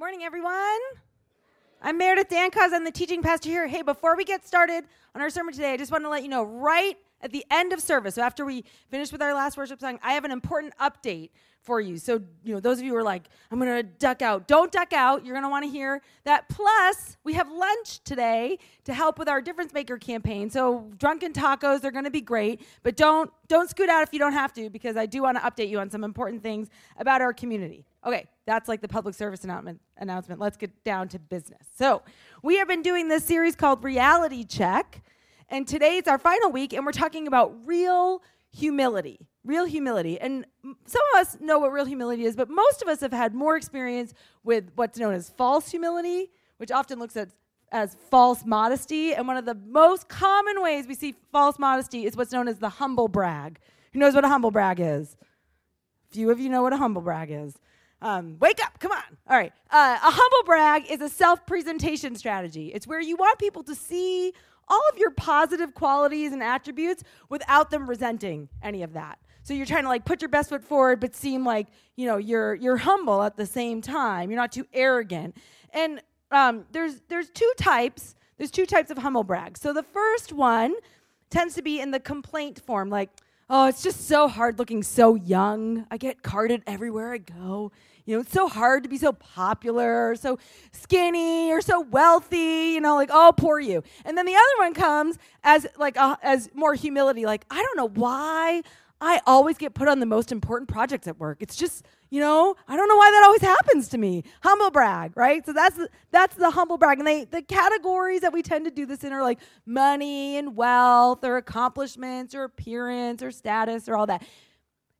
morning, everyone. I'm Meredith Dankos. I'm the teaching pastor here. Hey, before we get started on our sermon today, I just want to let you know right at the end of service, so after we finish with our last worship song, I have an important update for you. So, you know, those of you who are like, I'm going to duck out, don't duck out. You're going to want to hear that. Plus, we have lunch today to help with our difference maker campaign. So, drunken tacos, they're going to be great, but don't don't scoot out if you don't have to because I do want to update you on some important things about our community. Okay, that's like the public service announcement. Announcement. Let's get down to business. So, we have been doing this series called Reality Check, and today it's our final week, and we're talking about real humility. Real humility. And some of us know what real humility is, but most of us have had more experience with what's known as false humility, which often looks at as false modesty. And one of the most common ways we see false modesty is what's known as the humble brag. Who knows what a humble brag is? Few of you know what a humble brag is. Um, wake up, come on. All right. Uh, a humble brag is a self presentation strategy. It's where you want people to see all of your positive qualities and attributes without them resenting any of that. So you're trying to like put your best foot forward, but seem like you know you're you're humble at the same time. You're not too arrogant. And um, there's there's two types. There's two types of humble brags. So the first one tends to be in the complaint form, like, oh, it's just so hard looking so young. I get carded everywhere I go. You know, it's so hard to be so popular or so skinny or so wealthy, you know, like, oh, poor you. And then the other one comes as like uh, as more humility, like, I don't know why I always get put on the most important projects at work. It's just, you know, I don't know why that always happens to me. Humble brag, right? So that's the, that's the humble brag. And they the categories that we tend to do this in are like money and wealth or accomplishments or appearance or status or all that.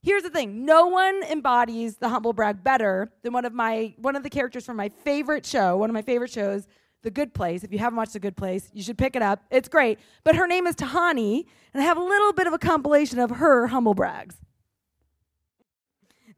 Here's the thing, no one embodies the humble brag better than one of my one of the characters from my favorite show, one of my favorite shows, the Good Place. If you haven't watched The Good Place, you should pick it up. It's great. But her name is Tahani, and I have a little bit of a compilation of her humble brags.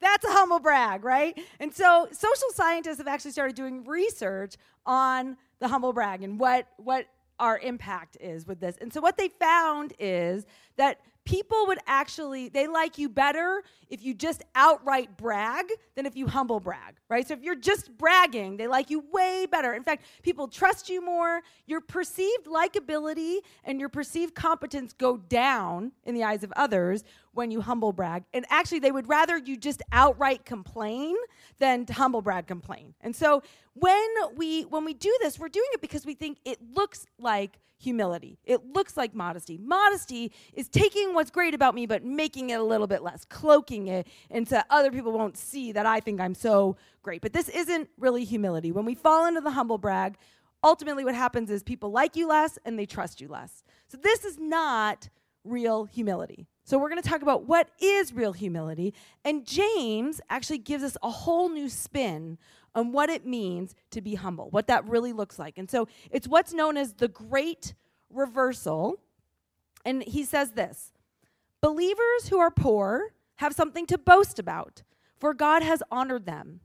That's a humble brag, right? And so social scientists have actually started doing research on the humble brag and what, what our impact is with this. And so what they found is that people would actually they like you better if you just outright brag than if you humble brag right? So if you're just bragging they like you way better. In fact people trust you more. Your perceived likability and your perceived competence go down in the eyes of others when you humble brag and actually they would rather you just outright complain than humble brag complain and so when we when we do this we're doing it because we think it looks like humility. It looks like modesty. Modesty is taking what's great about me but making it a little bit less, cloaking it, and so other people won't see that I think I'm so great. But this isn't really humility. When we fall into the humble brag, ultimately what happens is people like you less and they trust you less. So this is not real humility. So we're going to talk about what is real humility. And James actually gives us a whole new spin on what it means to be humble, what that really looks like. And so it's what's known as the great reversal. And he says this Believers who are poor have something to boast about, for God has honored them.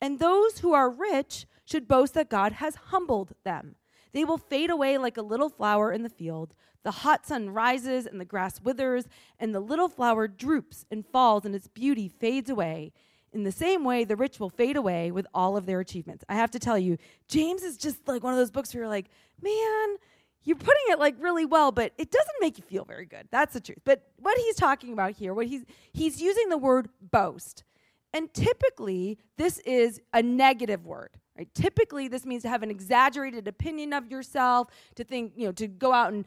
And those who are rich should boast that God has humbled them. They will fade away like a little flower in the field. The hot sun rises and the grass withers, and the little flower droops and falls, and its beauty fades away. In the same way, the rich will fade away with all of their achievements. I have to tell you, James is just like one of those books where you're like, man, you're putting it like really well, but it doesn't make you feel very good. That's the truth. But what he's talking about here, what he's he's using the word boast. And typically, this is a negative word. Right? Typically, this means to have an exaggerated opinion of yourself, to think, you know, to go out and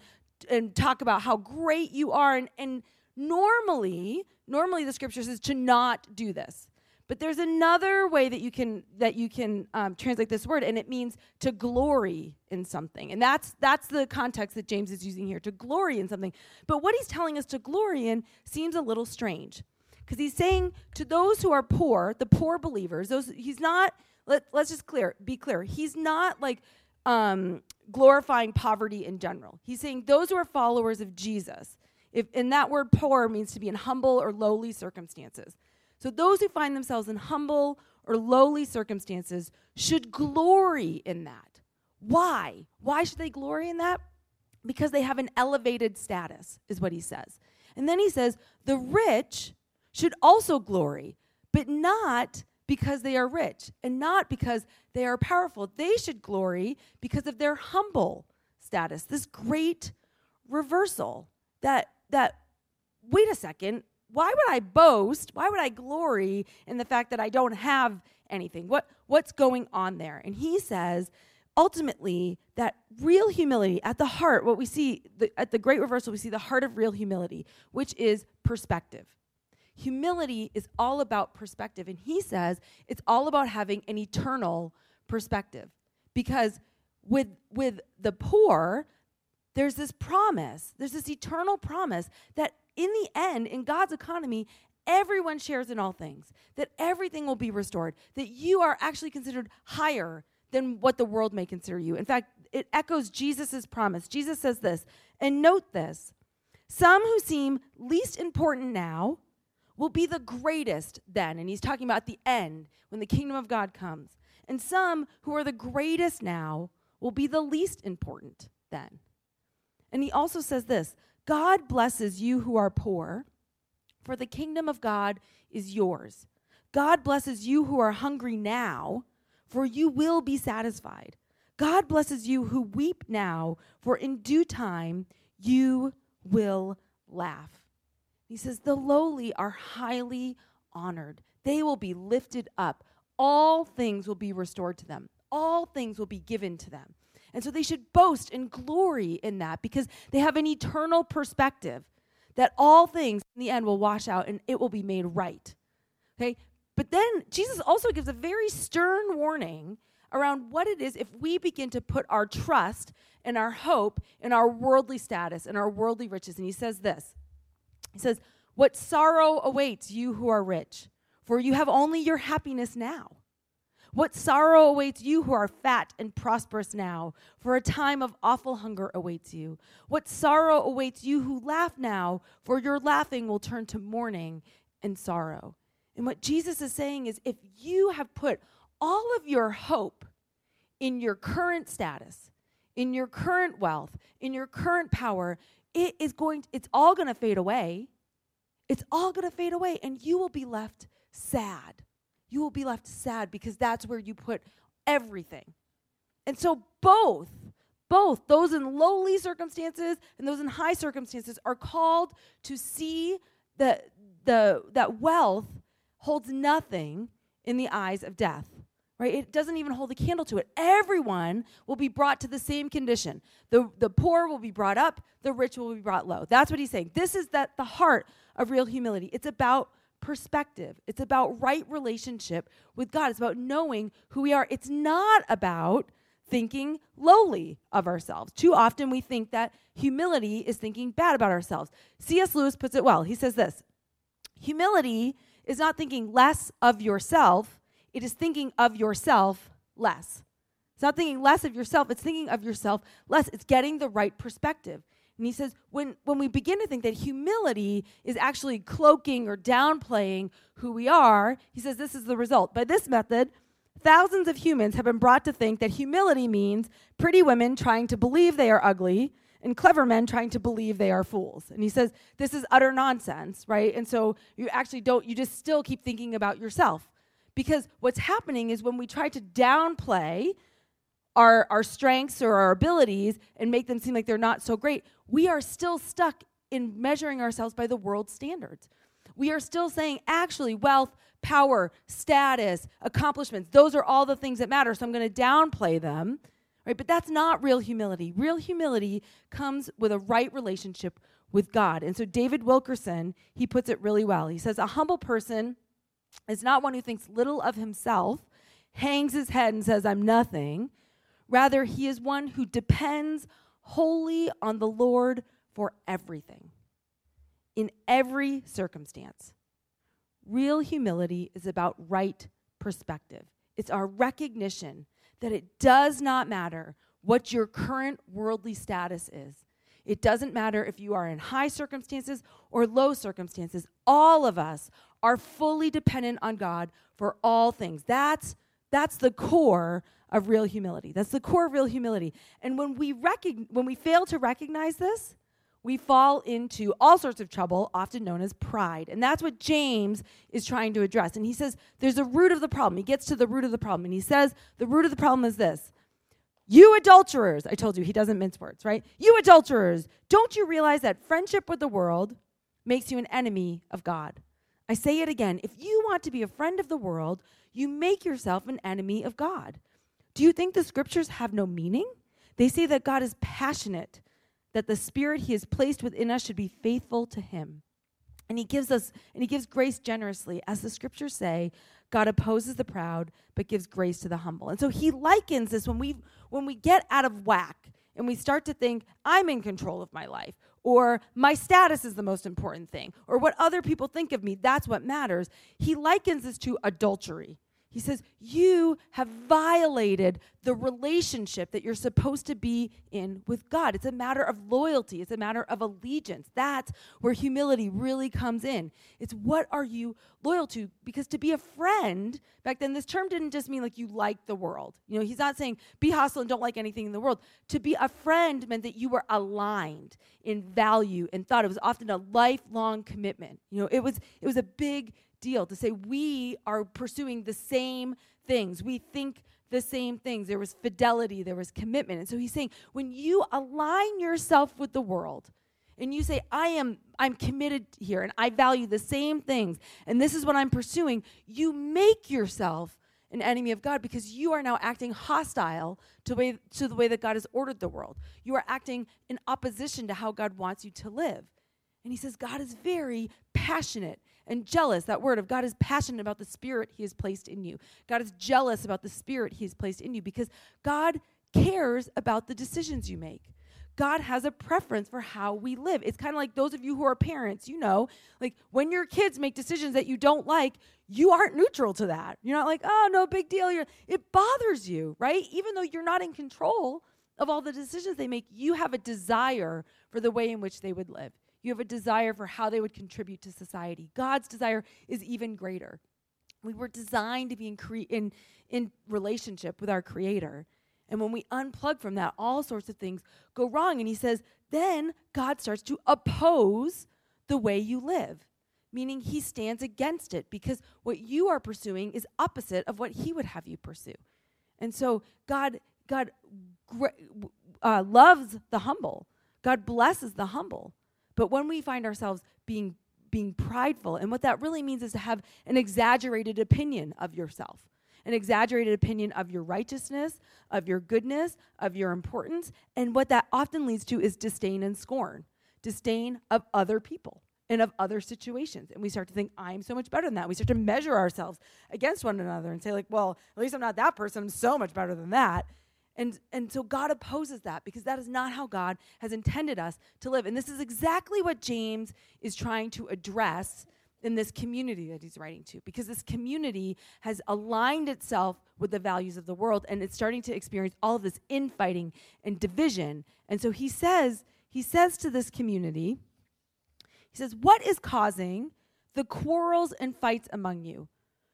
and talk about how great you are. And, and normally, normally the scripture says to not do this. But there's another way that you can that you can um, translate this word, and it means to glory in something, and that's that's the context that James is using here to glory in something. But what he's telling us to glory in seems a little strange, because he's saying to those who are poor, the poor believers, those he's not. Let, let's just clear be clear. He's not like um, glorifying poverty in general. He's saying those who are followers of Jesus. If, and that word poor means to be in humble or lowly circumstances. So those who find themselves in humble or lowly circumstances should glory in that. Why? Why should they glory in that? Because they have an elevated status, is what he says. And then he says, the rich should also glory, but not because they are rich and not because they are powerful. They should glory because of their humble status. This great reversal that that wait a second, why would I boast? Why would I glory in the fact that I don't have anything? What what's going on there? And he says ultimately that real humility at the heart what we see the, at the great reversal we see the heart of real humility which is perspective humility is all about perspective and he says it's all about having an eternal perspective because with with the poor there's this promise there's this eternal promise that in the end in God's economy everyone shares in all things that everything will be restored that you are actually considered higher than what the world may consider you. In fact, it echoes Jesus' promise. Jesus says this, and note this some who seem least important now will be the greatest then. And he's talking about the end, when the kingdom of God comes. And some who are the greatest now will be the least important then. And he also says this God blesses you who are poor, for the kingdom of God is yours. God blesses you who are hungry now for you will be satisfied. God blesses you who weep now, for in due time you will laugh. He says, The lowly are highly honored, they will be lifted up. All things will be restored to them, all things will be given to them. And so they should boast and glory in that because they have an eternal perspective that all things in the end will wash out and it will be made right. Okay? But then Jesus also gives a very stern warning around what it is if we begin to put our trust and our hope in our worldly status and our worldly riches. And he says this He says, What sorrow awaits you who are rich, for you have only your happiness now. What sorrow awaits you who are fat and prosperous now, for a time of awful hunger awaits you. What sorrow awaits you who laugh now, for your laughing will turn to mourning and sorrow. And what Jesus is saying is if you have put all of your hope in your current status, in your current wealth, in your current power, it is going it's all going to fade away. It's all going to fade away and you will be left sad. You will be left sad because that's where you put everything. And so both both those in lowly circumstances and those in high circumstances are called to see the, the, that wealth holds nothing in the eyes of death. Right? It doesn't even hold a candle to it. Everyone will be brought to the same condition. The, the poor will be brought up, the rich will be brought low. That's what he's saying. This is that the heart of real humility. It's about perspective. It's about right relationship with God. It's about knowing who we are. It's not about thinking lowly of ourselves. Too often we think that humility is thinking bad about ourselves. C.S. Lewis puts it well. He says this Humility is not thinking less of yourself, it is thinking of yourself less. It's not thinking less of yourself, it's thinking of yourself less. It's getting the right perspective. And he says, when, when we begin to think that humility is actually cloaking or downplaying who we are, he says this is the result. By this method, thousands of humans have been brought to think that humility means pretty women trying to believe they are ugly and clever men trying to believe they are fools. And he says, this is utter nonsense, right? And so you actually don't, you just still keep thinking about yourself. Because what's happening is when we try to downplay our, our strengths or our abilities and make them seem like they're not so great, we are still stuck in measuring ourselves by the world's standards. We are still saying, actually, wealth, power, status, accomplishments, those are all the things that matter. So I'm going to downplay them right? But that's not real humility. Real humility comes with a right relationship with God. And so David Wilkerson, he puts it really well. He says, A humble person is not one who thinks little of himself, hangs his head and says, I'm nothing. Rather, he is one who depends wholly on the Lord for everything, in every circumstance. Real humility is about right perspective. It's our recognition that it does not matter what your current worldly status is. It doesn't matter if you are in high circumstances or low circumstances. All of us are fully dependent on God for all things. That's that's the core of real humility. That's the core of real humility. And when we recogn- when we fail to recognize this, we fall into all sorts of trouble, often known as pride. And that's what James is trying to address. And he says there's a root of the problem. He gets to the root of the problem. And he says the root of the problem is this You adulterers, I told you, he doesn't mince words, right? You adulterers, don't you realize that friendship with the world makes you an enemy of God? I say it again if you want to be a friend of the world, you make yourself an enemy of God. Do you think the scriptures have no meaning? They say that God is passionate that the spirit he has placed within us should be faithful to him. And he gives us and he gives grace generously. As the scriptures say, God opposes the proud but gives grace to the humble. And so he likens this when we when we get out of whack and we start to think I'm in control of my life or my status is the most important thing or what other people think of me that's what matters. He likens this to adultery. He says, You have violated the relationship that you're supposed to be in with God. It's a matter of loyalty, it's a matter of allegiance. That's where humility really comes in. It's what are you loyal to? Because to be a friend, back then, this term didn't just mean like you like the world. You know, he's not saying be hostile and don't like anything in the world. To be a friend meant that you were aligned in value and thought. It was often a lifelong commitment. You know, it was it was a big deal to say we are pursuing the same things. We think the same things. There was fidelity, there was commitment. And so he's saying when you align yourself with the world and you say I am I'm committed here and I value the same things and this is what I'm pursuing, you make yourself an enemy of God because you are now acting hostile to, way, to the way that God has ordered the world. You are acting in opposition to how God wants you to live. And he says God is very passionate and jealous. That word of God is passionate about the spirit he has placed in you. God is jealous about the spirit he has placed in you because God cares about the decisions you make. God has a preference for how we live. It's kind of like those of you who are parents, you know, like when your kids make decisions that you don't like, you aren't neutral to that. You're not like, oh, no big deal. You're, it bothers you, right? Even though you're not in control of all the decisions they make, you have a desire for the way in which they would live. You have a desire for how they would contribute to society. God's desire is even greater. We were designed to be in, cre- in, in relationship with our Creator. And when we unplug from that, all sorts of things go wrong. And He says, then God starts to oppose the way you live, meaning He stands against it because what you are pursuing is opposite of what He would have you pursue. And so God, God uh, loves the humble. God blesses the humble. But when we find ourselves being being prideful, and what that really means is to have an exaggerated opinion of yourself, an exaggerated opinion of your righteousness, of your goodness, of your importance, and what that often leads to is disdain and scorn, disdain of other people and of other situations. And we start to think, I'm so much better than that. We start to measure ourselves against one another and say, like, well, at least I'm not that person. I'm so much better than that. And, and so God opposes that because that is not how God has intended us to live. And this is exactly what James is trying to address in this community that he's writing to because this community has aligned itself with the values of the world and it's starting to experience all of this infighting and division. And so he says, he says to this community, he says, What is causing the quarrels and fights among you?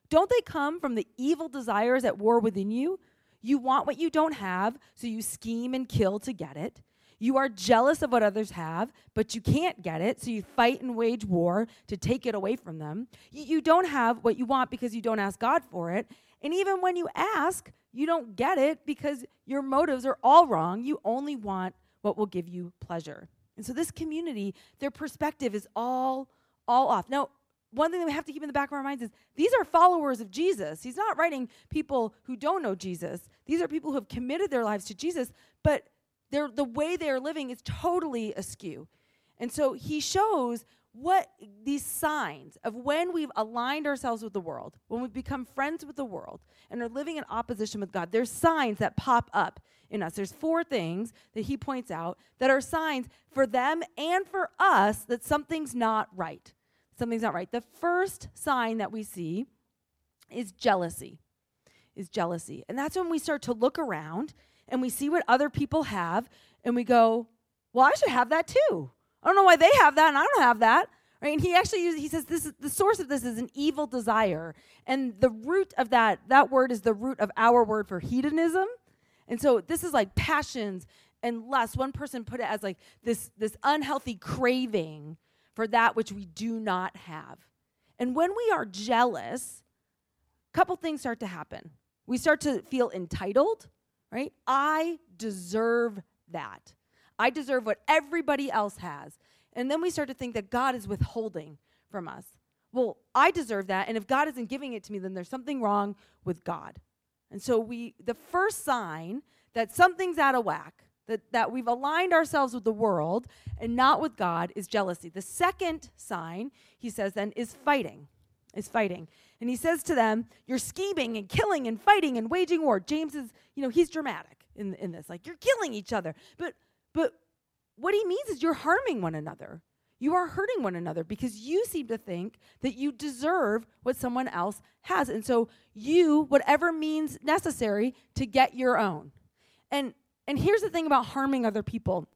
Don't they come from the evil desires at war within you? You want what you don't have, so you scheme and kill to get it. You are jealous of what others have, but you can't get it, so you fight and wage war to take it away from them. You don't have what you want because you don't ask God for it. And even when you ask, you don't get it because your motives are all wrong. You only want what will give you pleasure. And so this community, their perspective is all all off. Now, one thing that we have to keep in the back of our minds is these are followers of Jesus. He's not writing people who don't know Jesus. These are people who have committed their lives to Jesus, but the way they are living is totally askew. And so he shows what these signs of when we've aligned ourselves with the world, when we've become friends with the world and are living in opposition with God, there's signs that pop up in us. There's four things that he points out that are signs for them and for us that something's not right something's not right. The first sign that we see is jealousy. Is jealousy. And that's when we start to look around and we see what other people have and we go, "Well, I should have that too." I don't know why they have that and I don't have that. Right? And he actually uses, he says this is the source of this is an evil desire. And the root of that that word is the root of our word for hedonism. And so this is like passions and lust. One person put it as like this, this unhealthy craving for that which we do not have. And when we are jealous, a couple things start to happen. We start to feel entitled, right? I deserve that. I deserve what everybody else has. And then we start to think that God is withholding from us. Well, I deserve that. And if God isn't giving it to me, then there's something wrong with God. And so we the first sign that something's out of whack, that, that we've aligned ourselves with the world and not with God is jealousy. The second sign, he says then, is fighting. Is fighting. And he says to them, You're scheming and killing and fighting and waging war. James is, you know, he's dramatic in, in this. Like, you're killing each other. But but what he means is you're harming one another. You are hurting one another because you seem to think that you deserve what someone else has. And so you, whatever means necessary to get your own. And and here's the thing about harming other people.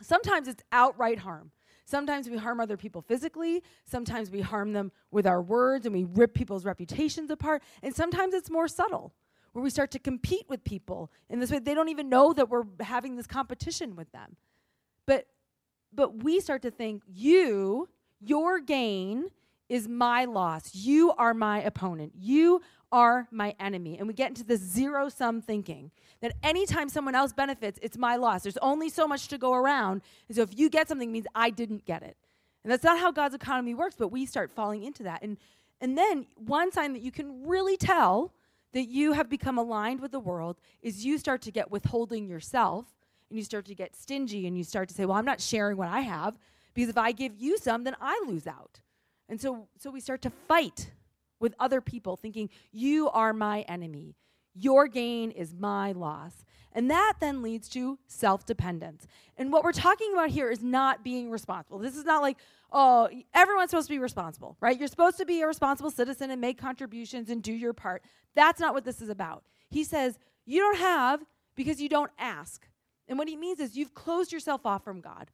Sometimes it's outright harm. Sometimes we harm other people physically. Sometimes we harm them with our words and we rip people's reputations apart. And sometimes it's more subtle, where we start to compete with people in this way. They don't even know that we're having this competition with them. But but we start to think you, your gain is my loss. You are my opponent. You are my enemy. And we get into this zero sum thinking that anytime someone else benefits, it's my loss. There's only so much to go around. And so if you get something, it means I didn't get it. And that's not how God's economy works, but we start falling into that. And, and then one sign that you can really tell that you have become aligned with the world is you start to get withholding yourself and you start to get stingy and you start to say, well, I'm not sharing what I have because if I give you some, then I lose out. And so, so we start to fight with other people, thinking, You are my enemy. Your gain is my loss. And that then leads to self dependence. And what we're talking about here is not being responsible. This is not like, oh, everyone's supposed to be responsible, right? You're supposed to be a responsible citizen and make contributions and do your part. That's not what this is about. He says, You don't have because you don't ask. And what he means is you've closed yourself off from God.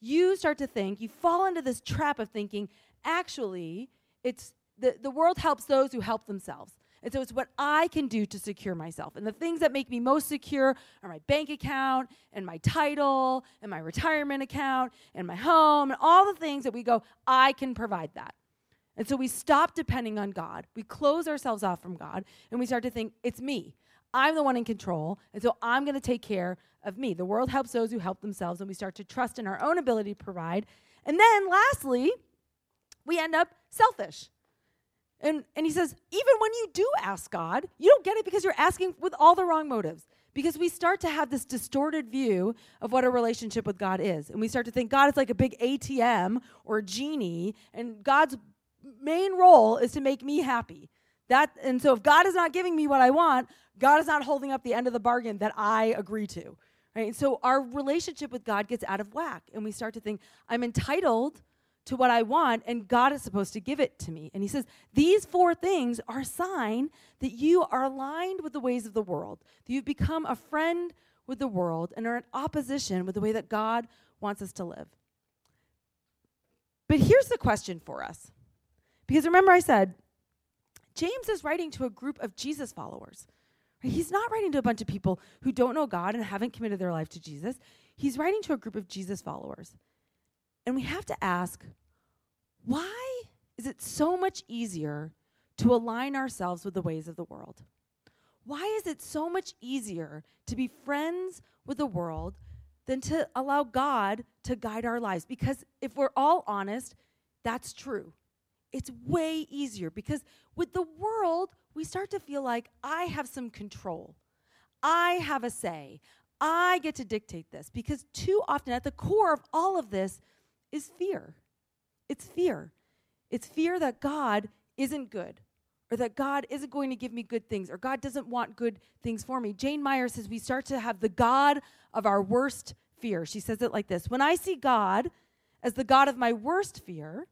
You start to think, you fall into this trap of thinking, actually, it's the, the world helps those who help themselves. And so it's what I can do to secure myself. And the things that make me most secure are my bank account and my title and my retirement account and my home and all the things that we go, I can provide that. And so we stop depending on God. We close ourselves off from God and we start to think, it's me. I'm the one in control. And so I'm going to take care of me. The world helps those who help themselves. And we start to trust in our own ability to provide. And then lastly, we end up selfish. And, and he says, even when you do ask God, you don't get it because you're asking with all the wrong motives. Because we start to have this distorted view of what a relationship with God is. And we start to think God is like a big ATM or genie, and God's main role is to make me happy. That, and so if God is not giving me what I want, God is not holding up the end of the bargain that I agree to. Right? And so our relationship with God gets out of whack, and we start to think, I'm entitled to what I want, and God is supposed to give it to me. And he says, These four things are a sign that you are aligned with the ways of the world, that you've become a friend with the world and are in opposition with the way that God wants us to live. But here's the question for us. Because remember, I said, James is writing to a group of Jesus followers. He's not writing to a bunch of people who don't know God and haven't committed their life to Jesus. He's writing to a group of Jesus followers. And we have to ask why is it so much easier to align ourselves with the ways of the world? Why is it so much easier to be friends with the world than to allow God to guide our lives? Because if we're all honest, that's true. It's way easier because with the world, we start to feel like I have some control. I have a say. I get to dictate this because too often, at the core of all of this, is fear. It's fear. It's fear that God isn't good or that God isn't going to give me good things or God doesn't want good things for me. Jan Meyer says we start to have the God of our worst fear. She says it like this When I see God as the God of my worst fear,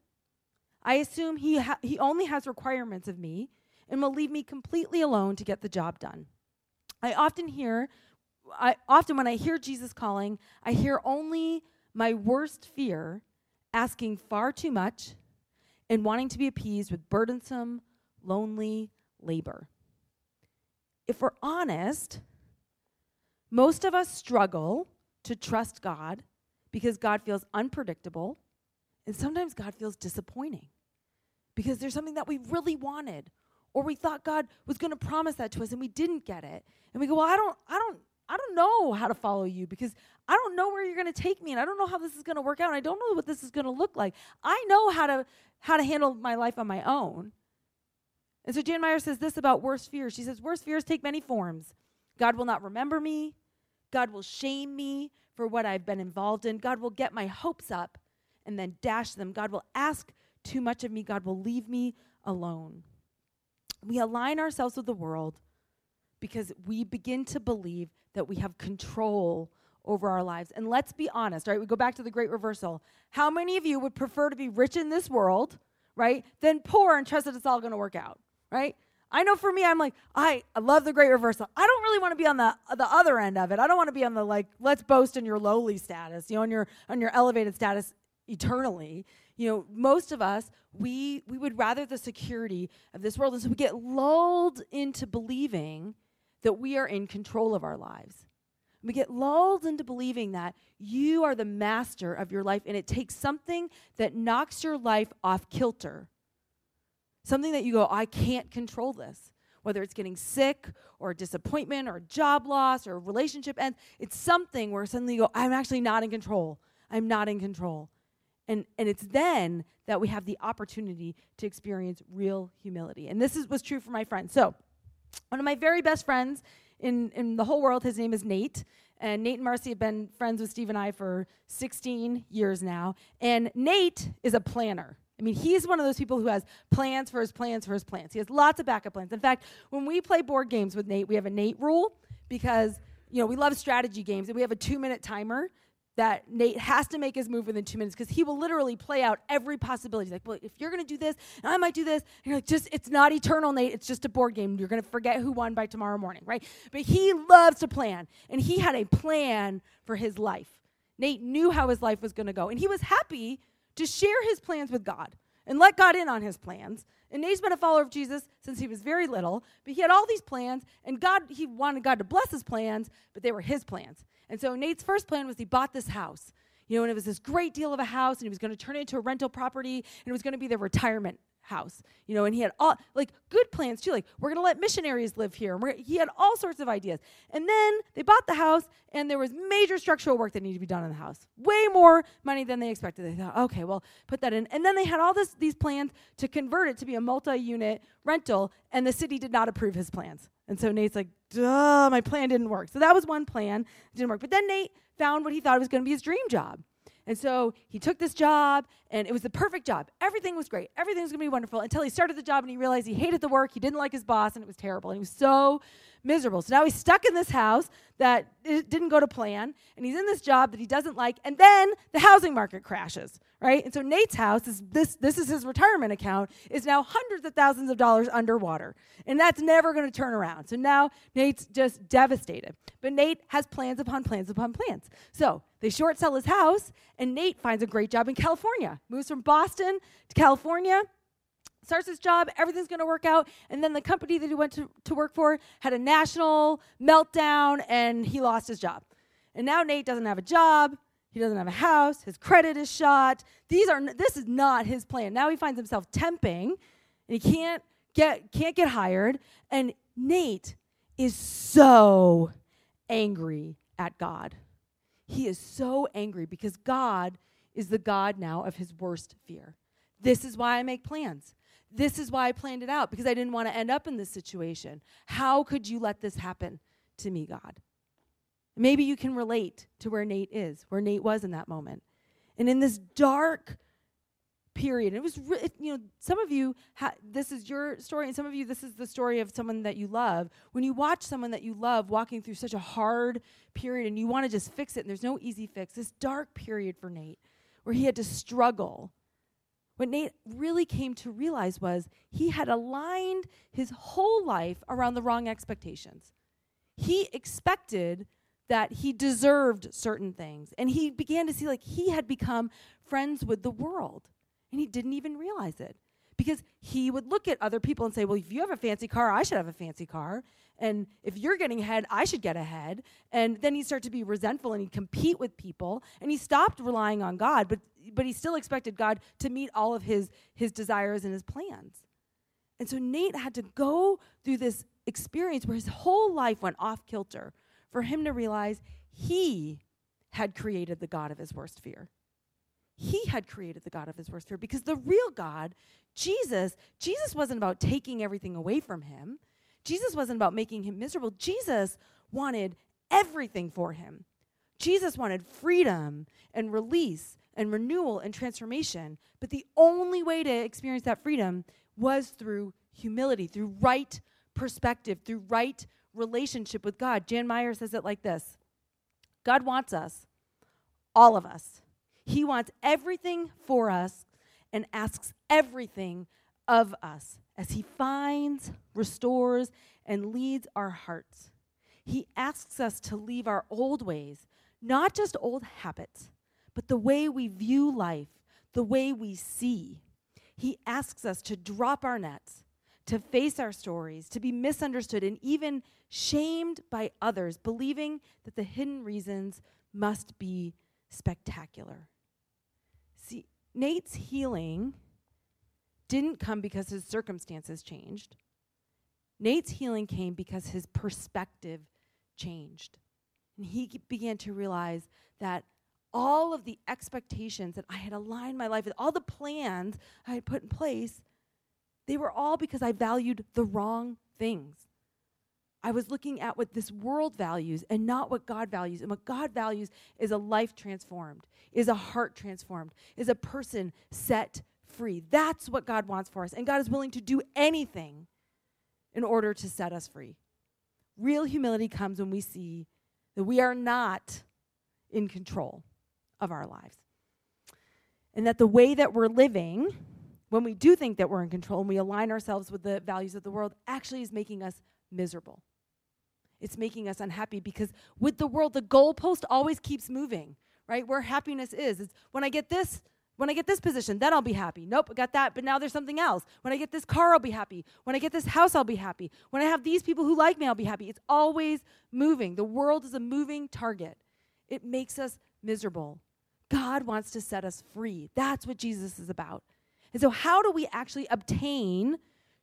I assume he, ha- he only has requirements of me and will leave me completely alone to get the job done. I often hear, I, often when I hear Jesus calling, I hear only my worst fear asking far too much and wanting to be appeased with burdensome, lonely labor. If we're honest, most of us struggle to trust God because God feels unpredictable, and sometimes God feels disappointing because there's something that we really wanted or we thought God was going to promise that to us and we didn't get it. And we go, "Well, I don't I don't I don't know how to follow you because I don't know where you're going to take me and I don't know how this is going to work out and I don't know what this is going to look like. I know how to how to handle my life on my own. And so Jan Meyer says this about worst fears. She says worst fears take many forms. God will not remember me. God will shame me for what I've been involved in. God will get my hopes up and then dash them. God will ask too much of me. God will leave me alone. We align ourselves with the world because we begin to believe that we have control over our lives. And let's be honest, right? We go back to the great reversal. How many of you would prefer to be rich in this world, right, than poor and trust that it's all going to work out, right? I know for me, I'm like, I, I love the great reversal. I don't really want to be on the the other end of it. I don't want to be on the like, let's boast in your lowly status, you know, on your on your elevated status eternally. You know, most of us, we we would rather the security of this world. And so we get lulled into believing that we are in control of our lives. We get lulled into believing that you are the master of your life, and it takes something that knocks your life off kilter Something that you go, I can't control this. Whether it's getting sick or disappointment or job loss or relationship ends, it's something where suddenly you go, I'm actually not in control. I'm not in control. And, and it's then that we have the opportunity to experience real humility. And this is, was true for my friend. So, one of my very best friends in, in the whole world, his name is Nate. And Nate and Marcy have been friends with Steve and I for 16 years now. And Nate is a planner. I mean, he's one of those people who has plans for his plans for his plans. He has lots of backup plans. In fact, when we play board games with Nate, we have a Nate rule because, you know, we love strategy games and we have a two minute timer that Nate has to make his move within two minutes because he will literally play out every possibility. He's like, well, if you're going to do this, and I might do this, and you're like, just, it's not eternal, Nate. It's just a board game. You're going to forget who won by tomorrow morning, right? But he loves to plan, and he had a plan for his life. Nate knew how his life was going to go, and he was happy to share his plans with God and let God in on his plans. And Nate's been a follower of Jesus since he was very little, but he had all these plans, and God, he wanted God to bless his plans, but they were his plans. And so Nate's first plan was he bought this house. You know, and it was this great deal of a house, and he was going to turn it into a rental property, and it was going to be their retirement house, you know, and he had all like good plans too. Like, we're to let missionaries live here. And he had all sorts of ideas. And then they bought the house, and there was major structural work that needed to be done in the house. Way more money than they expected. They thought, okay, well, put that in. And then they had all this, these plans to convert it to be a multi unit rental, and the city did not approve his plans. And so Nate's like, duh, my plan didn't work. So that was one plan, didn't work. But then Nate found what he thought was to be his dream job. And so he took this job, and it was the perfect job. Everything was great. Everything was going to be wonderful until he started the job and he realized he hated the work. He didn't like his boss, and it was terrible. And he was so miserable. So now he's stuck in this house that didn't go to plan, and he's in this job that he doesn't like, and then the housing market crashes, right? And so Nate's house is this this is his retirement account is now hundreds of thousands of dollars underwater. And that's never going to turn around. So now Nate's just devastated. But Nate has plans upon plans upon plans. So they short sell his house, and Nate finds a great job in California. Moves from Boston to California starts his job, everything's going to work out. And then the company that he went to, to work for had a national meltdown and he lost his job. And now Nate doesn't have a job. He doesn't have a house. His credit is shot. These are this is not his plan. Now he finds himself temping and he can't get can't get hired and Nate is so angry at God. He is so angry because God is the God now of his worst fear. This is why I make plans. This is why I planned it out because I didn't want to end up in this situation. How could you let this happen to me, God? Maybe you can relate to where Nate is, where Nate was in that moment. And in this dark period, it was, re- you know, some of you, ha- this is your story, and some of you, this is the story of someone that you love. When you watch someone that you love walking through such a hard period and you want to just fix it, and there's no easy fix, this dark period for Nate, where he had to struggle what Nate really came to realize was he had aligned his whole life around the wrong expectations. He expected that he deserved certain things, and he began to see like he had become friends with the world, and he didn't even realize it because he would look at other people and say, Well, if you have a fancy car, I should have a fancy car. And if you're getting ahead, I should get ahead. And then he'd start to be resentful and he'd compete with people. And he stopped relying on God, but, but he still expected God to meet all of his, his desires and his plans. And so Nate had to go through this experience where his whole life went off kilter for him to realize he had created the God of his worst fear. He had created the God of his worst fear because the real God, Jesus, Jesus wasn't about taking everything away from him. Jesus wasn't about making him miserable. Jesus wanted everything for him. Jesus wanted freedom and release and renewal and transformation. But the only way to experience that freedom was through humility, through right perspective, through right relationship with God. Jan Meyer says it like this God wants us, all of us. He wants everything for us and asks everything of us as He finds, restores, and leads our hearts. He asks us to leave our old ways, not just old habits, but the way we view life, the way we see. He asks us to drop our nets, to face our stories, to be misunderstood, and even shamed by others, believing that the hidden reasons must be spectacular. See, Nate's healing didn't come because his circumstances changed. Nate's healing came because his perspective changed. And he began to realize that all of the expectations that I had aligned my life with, all the plans I had put in place, they were all because I valued the wrong things. I was looking at what this world values and not what God values. And what God values is a life transformed, is a heart transformed, is a person set free. That's what God wants for us. And God is willing to do anything in order to set us free. Real humility comes when we see that we are not in control of our lives. And that the way that we're living, when we do think that we're in control and we align ourselves with the values of the world, actually is making us miserable. It's making us unhappy because with the world, the goalpost always keeps moving, right? Where happiness is. It's when I get this, when I get this position, then I'll be happy. Nope, I got that, but now there's something else. When I get this car, I'll be happy. When I get this house, I'll be happy. When I have these people who like me, I'll be happy. It's always moving. The world is a moving target. It makes us miserable. God wants to set us free. That's what Jesus is about. And so, how do we actually obtain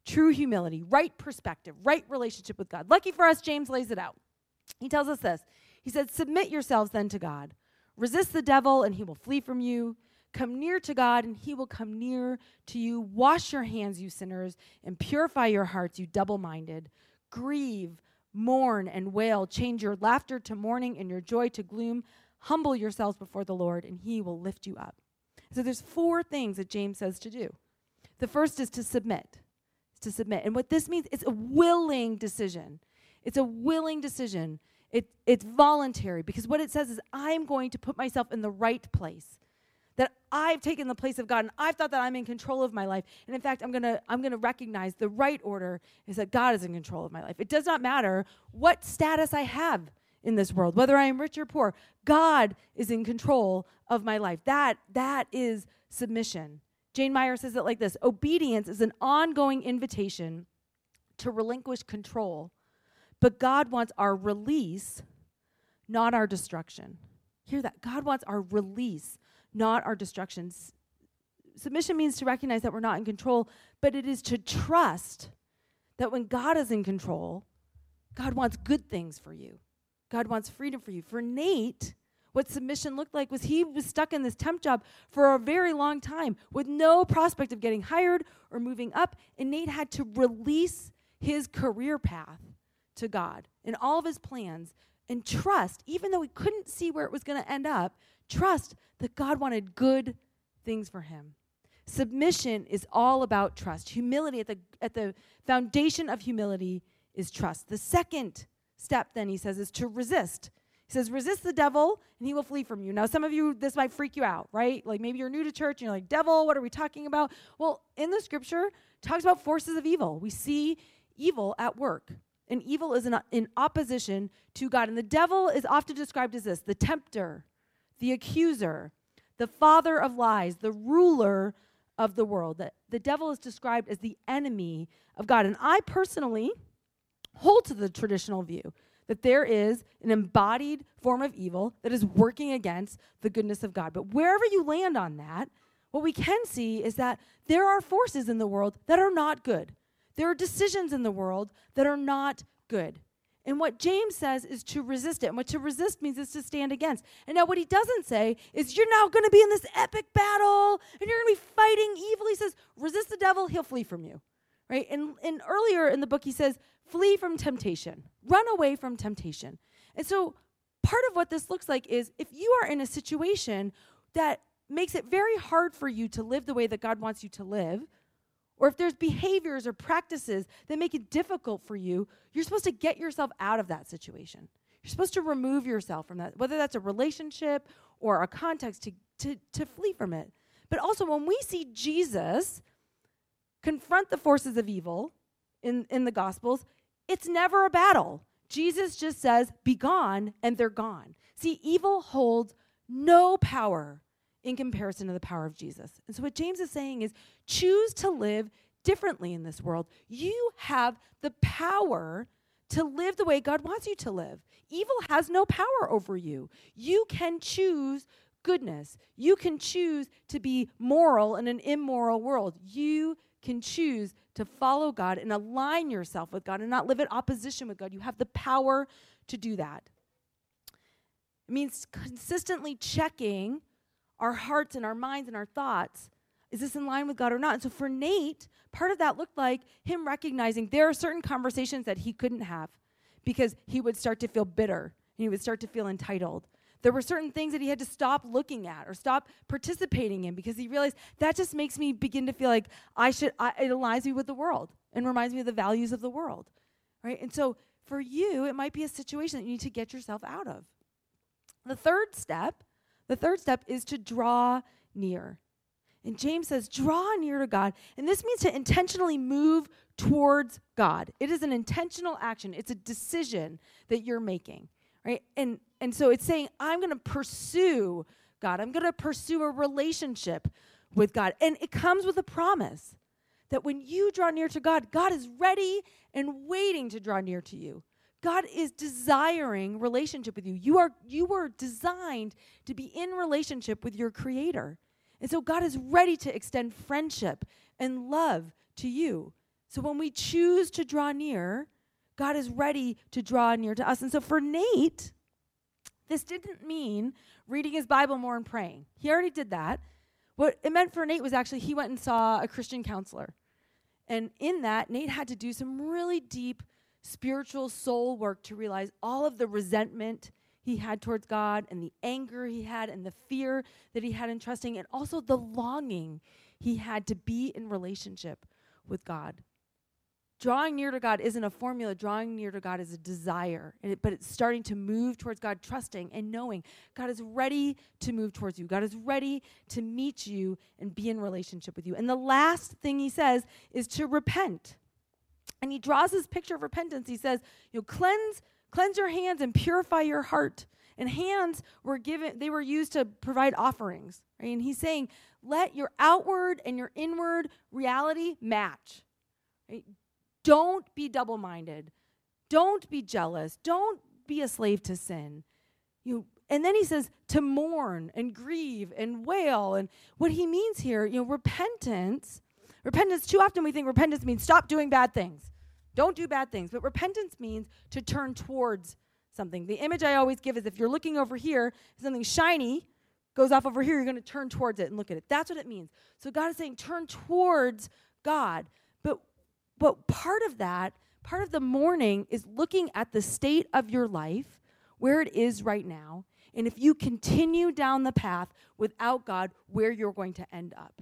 true humility, right perspective, right relationship with God? Lucky for us, James lays it out. He tells us this He said, Submit yourselves then to God. Resist the devil, and he will flee from you. Come near to God, and he will come near to you. Wash your hands, you sinners, and purify your hearts, you double minded. Grieve, mourn, and wail. Change your laughter to mourning and your joy to gloom. Humble yourselves before the Lord, and he will lift you up. So there's four things that James says to do. The first is to submit. To submit. And what this means, it's a willing decision. It's a willing decision. It, it's voluntary because what it says is, I'm going to put myself in the right place. That I've taken the place of God and I've thought that I'm in control of my life. And in fact, I'm gonna, I'm gonna recognize the right order is that God is in control of my life. It does not matter what status I have in this world, whether I am rich or poor. God is in control of my life. That that is submission. Jan Meyer says it like this: obedience is an ongoing invitation to relinquish control, but God wants our release, not our destruction. Hear that? God wants our release, not our destruction. Submission means to recognize that we're not in control, but it is to trust that when God is in control, God wants good things for you. God wants freedom for you. For Nate, what submission looked like was he was stuck in this temp job for a very long time with no prospect of getting hired or moving up. And Nate had to release his career path to God and all of his plans and trust, even though he couldn't see where it was going to end up, trust that God wanted good things for him. Submission is all about trust. Humility, at the, at the foundation of humility, is trust. The second step, then, he says, is to resist. He says, resist the devil and he will flee from you. Now, some of you, this might freak you out, right? Like maybe you're new to church and you're like, devil, what are we talking about? Well, in the scripture, talks about forces of evil. We see evil at work. And evil is in, in opposition to God. And the devil is often described as this the tempter, the accuser, the father of lies, the ruler of the world. The devil is described as the enemy of God. And I personally hold to the traditional view that there is an embodied form of evil that is working against the goodness of God. But wherever you land on that, what we can see is that there are forces in the world that are not good. There are decisions in the world that are not good. And what James says is to resist it. And what to resist means is to stand against. And now, what he doesn't say is you're now going to be in this epic battle and you're going to be fighting evil. He says, resist the devil, he'll flee from you. Right? And, and earlier in the book, he says, flee from temptation, run away from temptation. And so, part of what this looks like is if you are in a situation that makes it very hard for you to live the way that God wants you to live, or if there's behaviors or practices that make it difficult for you, you're supposed to get yourself out of that situation. You're supposed to remove yourself from that, whether that's a relationship or a context to, to, to flee from it. But also, when we see Jesus confront the forces of evil in, in the Gospels, it's never a battle. Jesus just says, Be gone, and they're gone. See, evil holds no power in comparison to the power of Jesus. And so, what James is saying is choose to live differently in this world. You have the power to live the way God wants you to live. Evil has no power over you. You can choose goodness. You can choose to be moral in an immoral world. You can choose to follow God and align yourself with God and not live in opposition with God. You have the power to do that. It means consistently checking our hearts and our minds and our thoughts. Is this in line with God or not? And so for Nate, part of that looked like him recognizing there are certain conversations that he couldn't have because he would start to feel bitter and he would start to feel entitled. There were certain things that he had to stop looking at or stop participating in because he realized that just makes me begin to feel like I should, I, it aligns me with the world and reminds me of the values of the world. Right? And so for you, it might be a situation that you need to get yourself out of. The third step the third step is to draw near. And James says, draw near to God. And this means to intentionally move towards God. It is an intentional action, it's a decision that you're making, right? And, and so it's saying, I'm going to pursue God, I'm going to pursue a relationship with God. And it comes with a promise that when you draw near to God, God is ready and waiting to draw near to you. God is desiring relationship with you. You are you were designed to be in relationship with your creator. And so God is ready to extend friendship and love to you. So when we choose to draw near, God is ready to draw near to us. And so for Nate, this didn't mean reading his Bible more and praying. He already did that. What it meant for Nate was actually he went and saw a Christian counselor. And in that, Nate had to do some really deep spiritual soul work to realize all of the resentment he had towards God and the anger he had and the fear that he had in trusting and also the longing he had to be in relationship with God. Drawing near to God isn't a formula. Drawing near to God is a desire, it, but it's starting to move towards God, trusting and knowing God is ready to move towards you. God is ready to meet you and be in relationship with you. And the last thing he says is to repent. And he draws this picture of repentance. He says, you know, cleanse, cleanse your hands and purify your heart. And hands were given, they were used to provide offerings. Right? And he's saying, let your outward and your inward reality match. Right? Don't be double minded. Don't be jealous. Don't be a slave to sin. You and then he says to mourn and grieve and wail. And what he means here, you know, repentance Repentance, too often we think repentance means stop doing bad things. Don't do bad things. But repentance means to turn towards something. The image I always give is if you're looking over here, something shiny goes off over here, you're going to turn towards it and look at it. That's what it means. So God is saying turn towards God. But part of that, part of the mourning is looking at the state of your life, where it is right now, and if you continue down the path without God, where you're going to end up.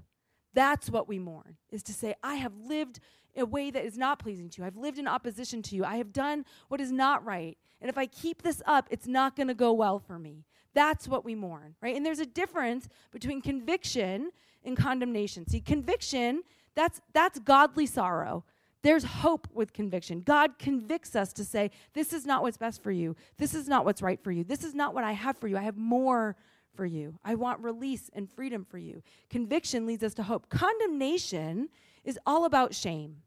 That's what we mourn, is to say, I have lived a way that is not pleasing to you. I've lived in opposition to you. I have done what is not right. And if I keep this up, it's not going to go well for me. That's what we mourn, right? And there's a difference between conviction and condemnation. See, conviction, that's that's godly sorrow. There's hope with conviction. God convicts us to say, this is not what's best for you. This is not what's right for you. This is not what I have for you. I have more for you. I want release and freedom for you. Conviction leads us to hope. Condemnation is all about shame.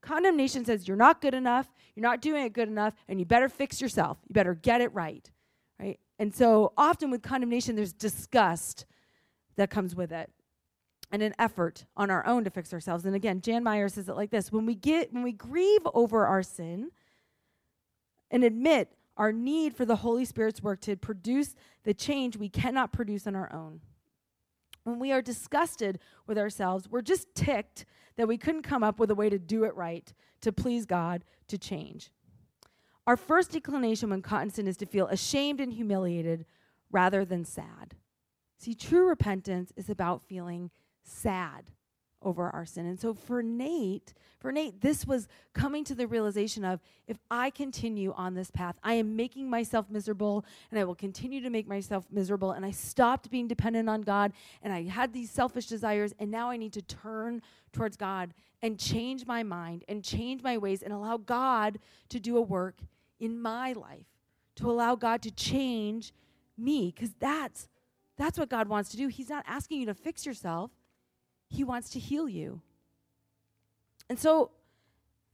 Condemnation says you're not good enough, you're not doing it good enough, and you better fix yourself. You better get it right. Right? And so often with condemnation, there's disgust that comes with it and an effort on our own to fix ourselves. And again, Jan Meyer says it like this when we get when we grieve over our sin and admit our need for the Holy Spirit's work to produce the change we cannot produce on our own. When we are disgusted with ourselves, we're just ticked that we couldn't come up with a way to do it right, to please God, to change. Our first inclination when caught in sin is to feel ashamed and humiliated rather than sad. See, true repentance is about feeling sad over our sin. And so for Nate, for Nate, this was coming to the realization of if I continue on this path, I am making myself miserable and I will continue to make myself miserable. And I stopped being dependent on God and I had these selfish desires. And now I need to turn towards God and change my mind and change my ways and allow God to do a work in my life, to allow God to change me. Because that's that's what God wants to do. He's not asking you to fix yourself. He wants to heal you. And so,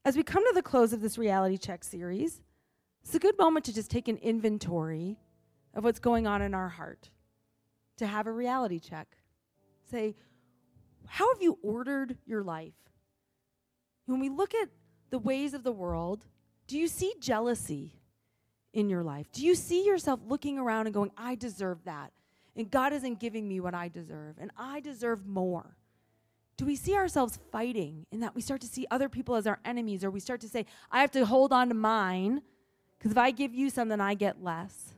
as we come to the close of this reality check series, it's a good moment to just take an inventory of what's going on in our heart, to have a reality check. Say, how have you ordered your life? When we look at the ways of the world, do you see jealousy in your life? Do you see yourself looking around and going, I deserve that? And God isn't giving me what I deserve, and I deserve more do we see ourselves fighting in that we start to see other people as our enemies or we start to say, I have to hold on to mine because if I give you something, I get less?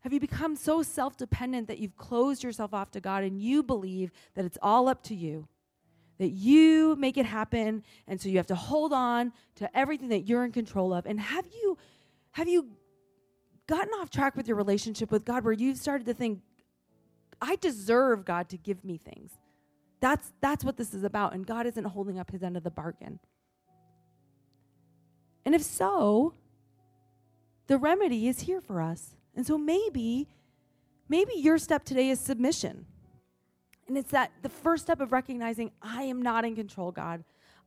Have you become so self dependent that you've closed yourself off to God and you believe that it's all up to you? That you make it happen, and so you have to hold on to everything that you're in control of. And have you have you gotten off track with your relationship with God where you've started to think, I deserve God to give me things. That's, that's what this is about. And God isn't holding up his end of the bargain. And if so, the remedy is here for us. And so maybe, maybe your step today is submission. And it's that the first step of recognizing I am not in control, God.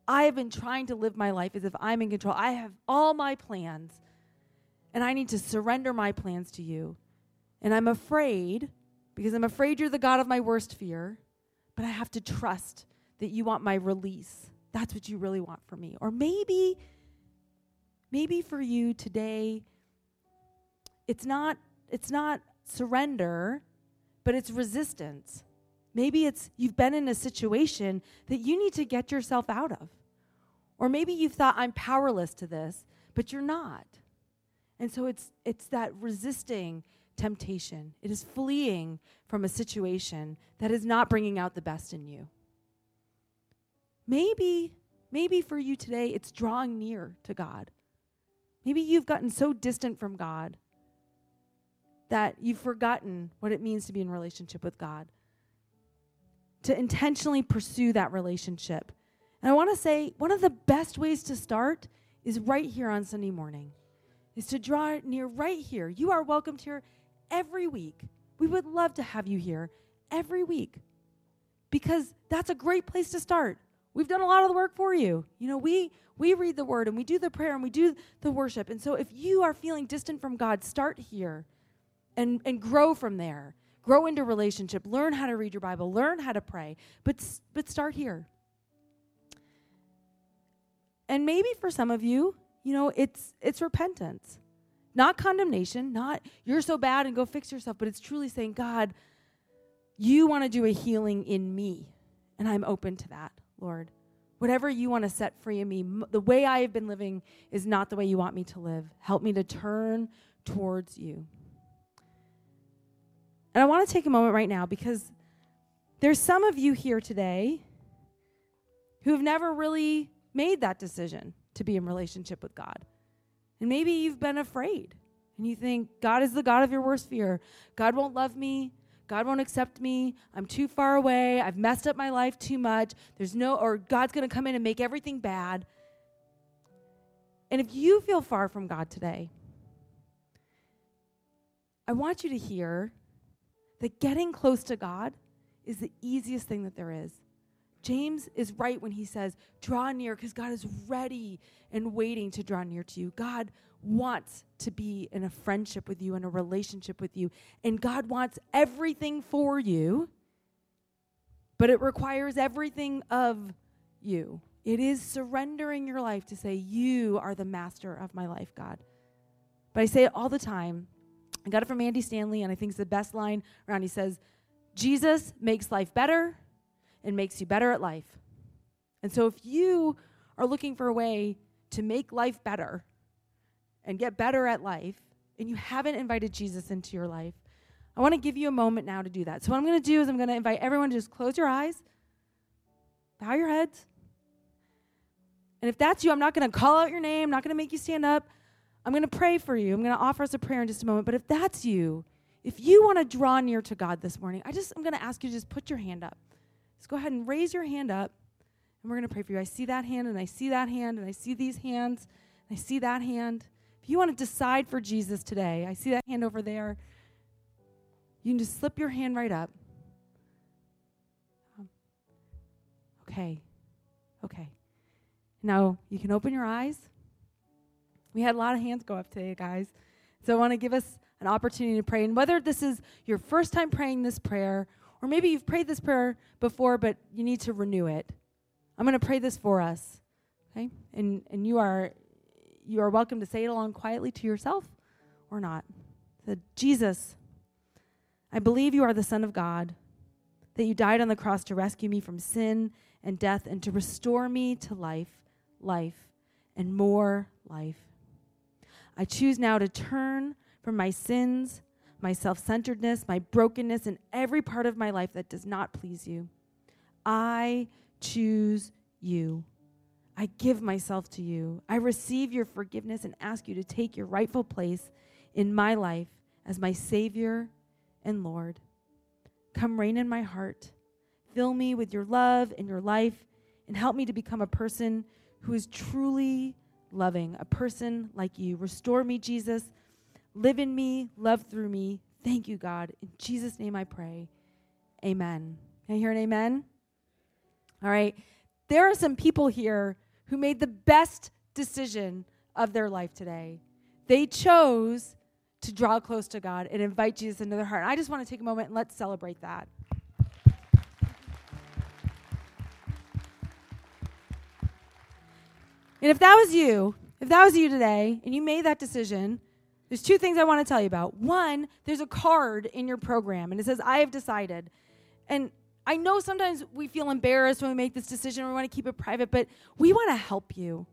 I have been trying to live my life as if I'm in control. I have all my plans, and I need to surrender my plans to you. And I'm afraid, because I'm afraid you're the God of my worst fear, but I have to trust that you want my release. That's what you really want for me. Or maybe, maybe for you today, it's not, it's not surrender, but it's resistance. Maybe it's you've been in a situation that you need to get yourself out of. Or maybe you've thought, I'm powerless to this, but you're not. And so it's, it's that resisting temptation. It is fleeing from a situation that is not bringing out the best in you. Maybe, maybe for you today, it's drawing near to God. Maybe you've gotten so distant from God that you've forgotten what it means to be in relationship with God. To intentionally pursue that relationship. And I want to say one of the best ways to start is right here on Sunday morning. Is to draw near right here. You are welcomed here every week. We would love to have you here every week because that's a great place to start. We've done a lot of the work for you. You know, we we read the word and we do the prayer and we do the worship. And so if you are feeling distant from God, start here and and grow from there. Grow into relationship. Learn how to read your Bible. Learn how to pray. But but start here. And maybe for some of you, you know, it's it's repentance. Not condemnation, not you're so bad and go fix yourself, but it's truly saying, God, you want to do a healing in me, and I'm open to that, Lord. Whatever you want to set free in me, the way I have been living is not the way you want me to live. Help me to turn towards you. And I want to take a moment right now because there's some of you here today who have never really made that decision to be in relationship with God. And maybe you've been afraid and you think, God is the God of your worst fear. God won't love me. God won't accept me. I'm too far away. I've messed up my life too much. There's no, or God's going to come in and make everything bad. And if you feel far from God today, I want you to hear that getting close to God is the easiest thing that there is. James is right when he says, draw near, because God is ready and waiting to draw near to you. God wants to be in a friendship with you, in a relationship with you. And God wants everything for you, but it requires everything of you. It is surrendering your life to say, You are the master of my life, God. But I say it all the time. I got it from Andy Stanley, and I think it's the best line around. He says, Jesus makes life better and makes you better at life. And so if you are looking for a way to make life better and get better at life, and you haven't invited Jesus into your life, I want to give you a moment now to do that. So, what I'm going to do is I'm going to invite everyone to just close your eyes, bow your heads. And if that's you, I'm not going to call out your name, I'm not going to make you stand up. I'm going to pray for you. I'm going to offer us a prayer in just a moment. But if that's you, if you want to draw near to God this morning, I just I'm going to ask you to just put your hand up. Just go ahead and raise your hand up, and we're going to pray for you. I see that hand, and I see that hand, and I see these hands, and I see that hand. If you want to decide for Jesus today, I see that hand over there. You can just slip your hand right up. Um, okay. Okay. Now you can open your eyes. We had a lot of hands go up today, guys. So I want to give us an opportunity to pray. And whether this is your first time praying this prayer, or maybe you've prayed this prayer before, but you need to renew it, I'm going to pray this for us. Okay? And, and you, are, you are welcome to say it along quietly to yourself or not. Jesus, I believe you are the Son of God, that you died on the cross to rescue me from sin and death and to restore me to life, life, and more life. I choose now to turn from my sins, my self centeredness, my brokenness, and every part of my life that does not please you. I choose you. I give myself to you. I receive your forgiveness and ask you to take your rightful place in my life as my Savior and Lord. Come reign in my heart. Fill me with your love and your life, and help me to become a person who is truly loving, a person like you. Restore me, Jesus. Live in me, love through me. Thank you, God. In Jesus' name I pray. Amen. Can I hear an amen? All right. There are some people here who made the best decision of their life today. They chose to draw close to God and invite Jesus into their heart. I just want to take a moment and let's celebrate that. And if that was you, if that was you today and you made that decision, there's two things I want to tell you about. One, there's a card in your program and it says, I have decided. And I know sometimes we feel embarrassed when we make this decision, we want to keep it private, but we want to help you.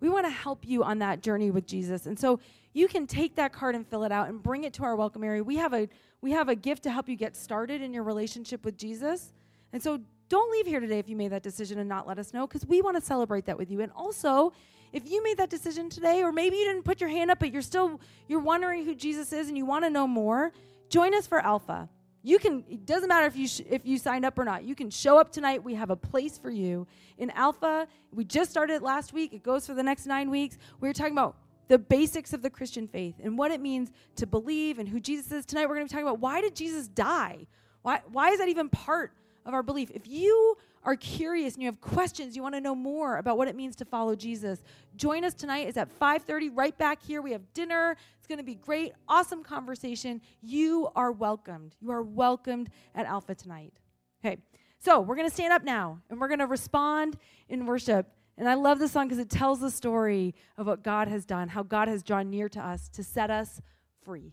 We want to help you on that journey with Jesus. And so you can take that card and fill it out and bring it to our welcome area. We have a we have a gift to help you get started in your relationship with Jesus. And so don't leave here today if you made that decision and not let us know because we want to celebrate that with you. And also, if you made that decision today or maybe you didn't put your hand up but you're still you're wondering who Jesus is and you want to know more, join us for Alpha. You can it doesn't matter if you sh- if you signed up or not. You can show up tonight. We have a place for you. In Alpha, we just started last week. It goes for the next 9 weeks. We are talking about the basics of the Christian faith and what it means to believe and who Jesus is. Tonight we're going to be talking about why did Jesus die? Why why is that even part of our belief. If you are curious and you have questions, you want to know more about what it means to follow Jesus, join us tonight. It's at 5:30 right back here. We have dinner. It's going to be great. Awesome conversation. You are welcomed. You are welcomed at Alpha tonight. Okay. So, we're going to stand up now and we're going to respond in worship. And I love this song because it tells the story of what God has done, how God has drawn near to us to set us free.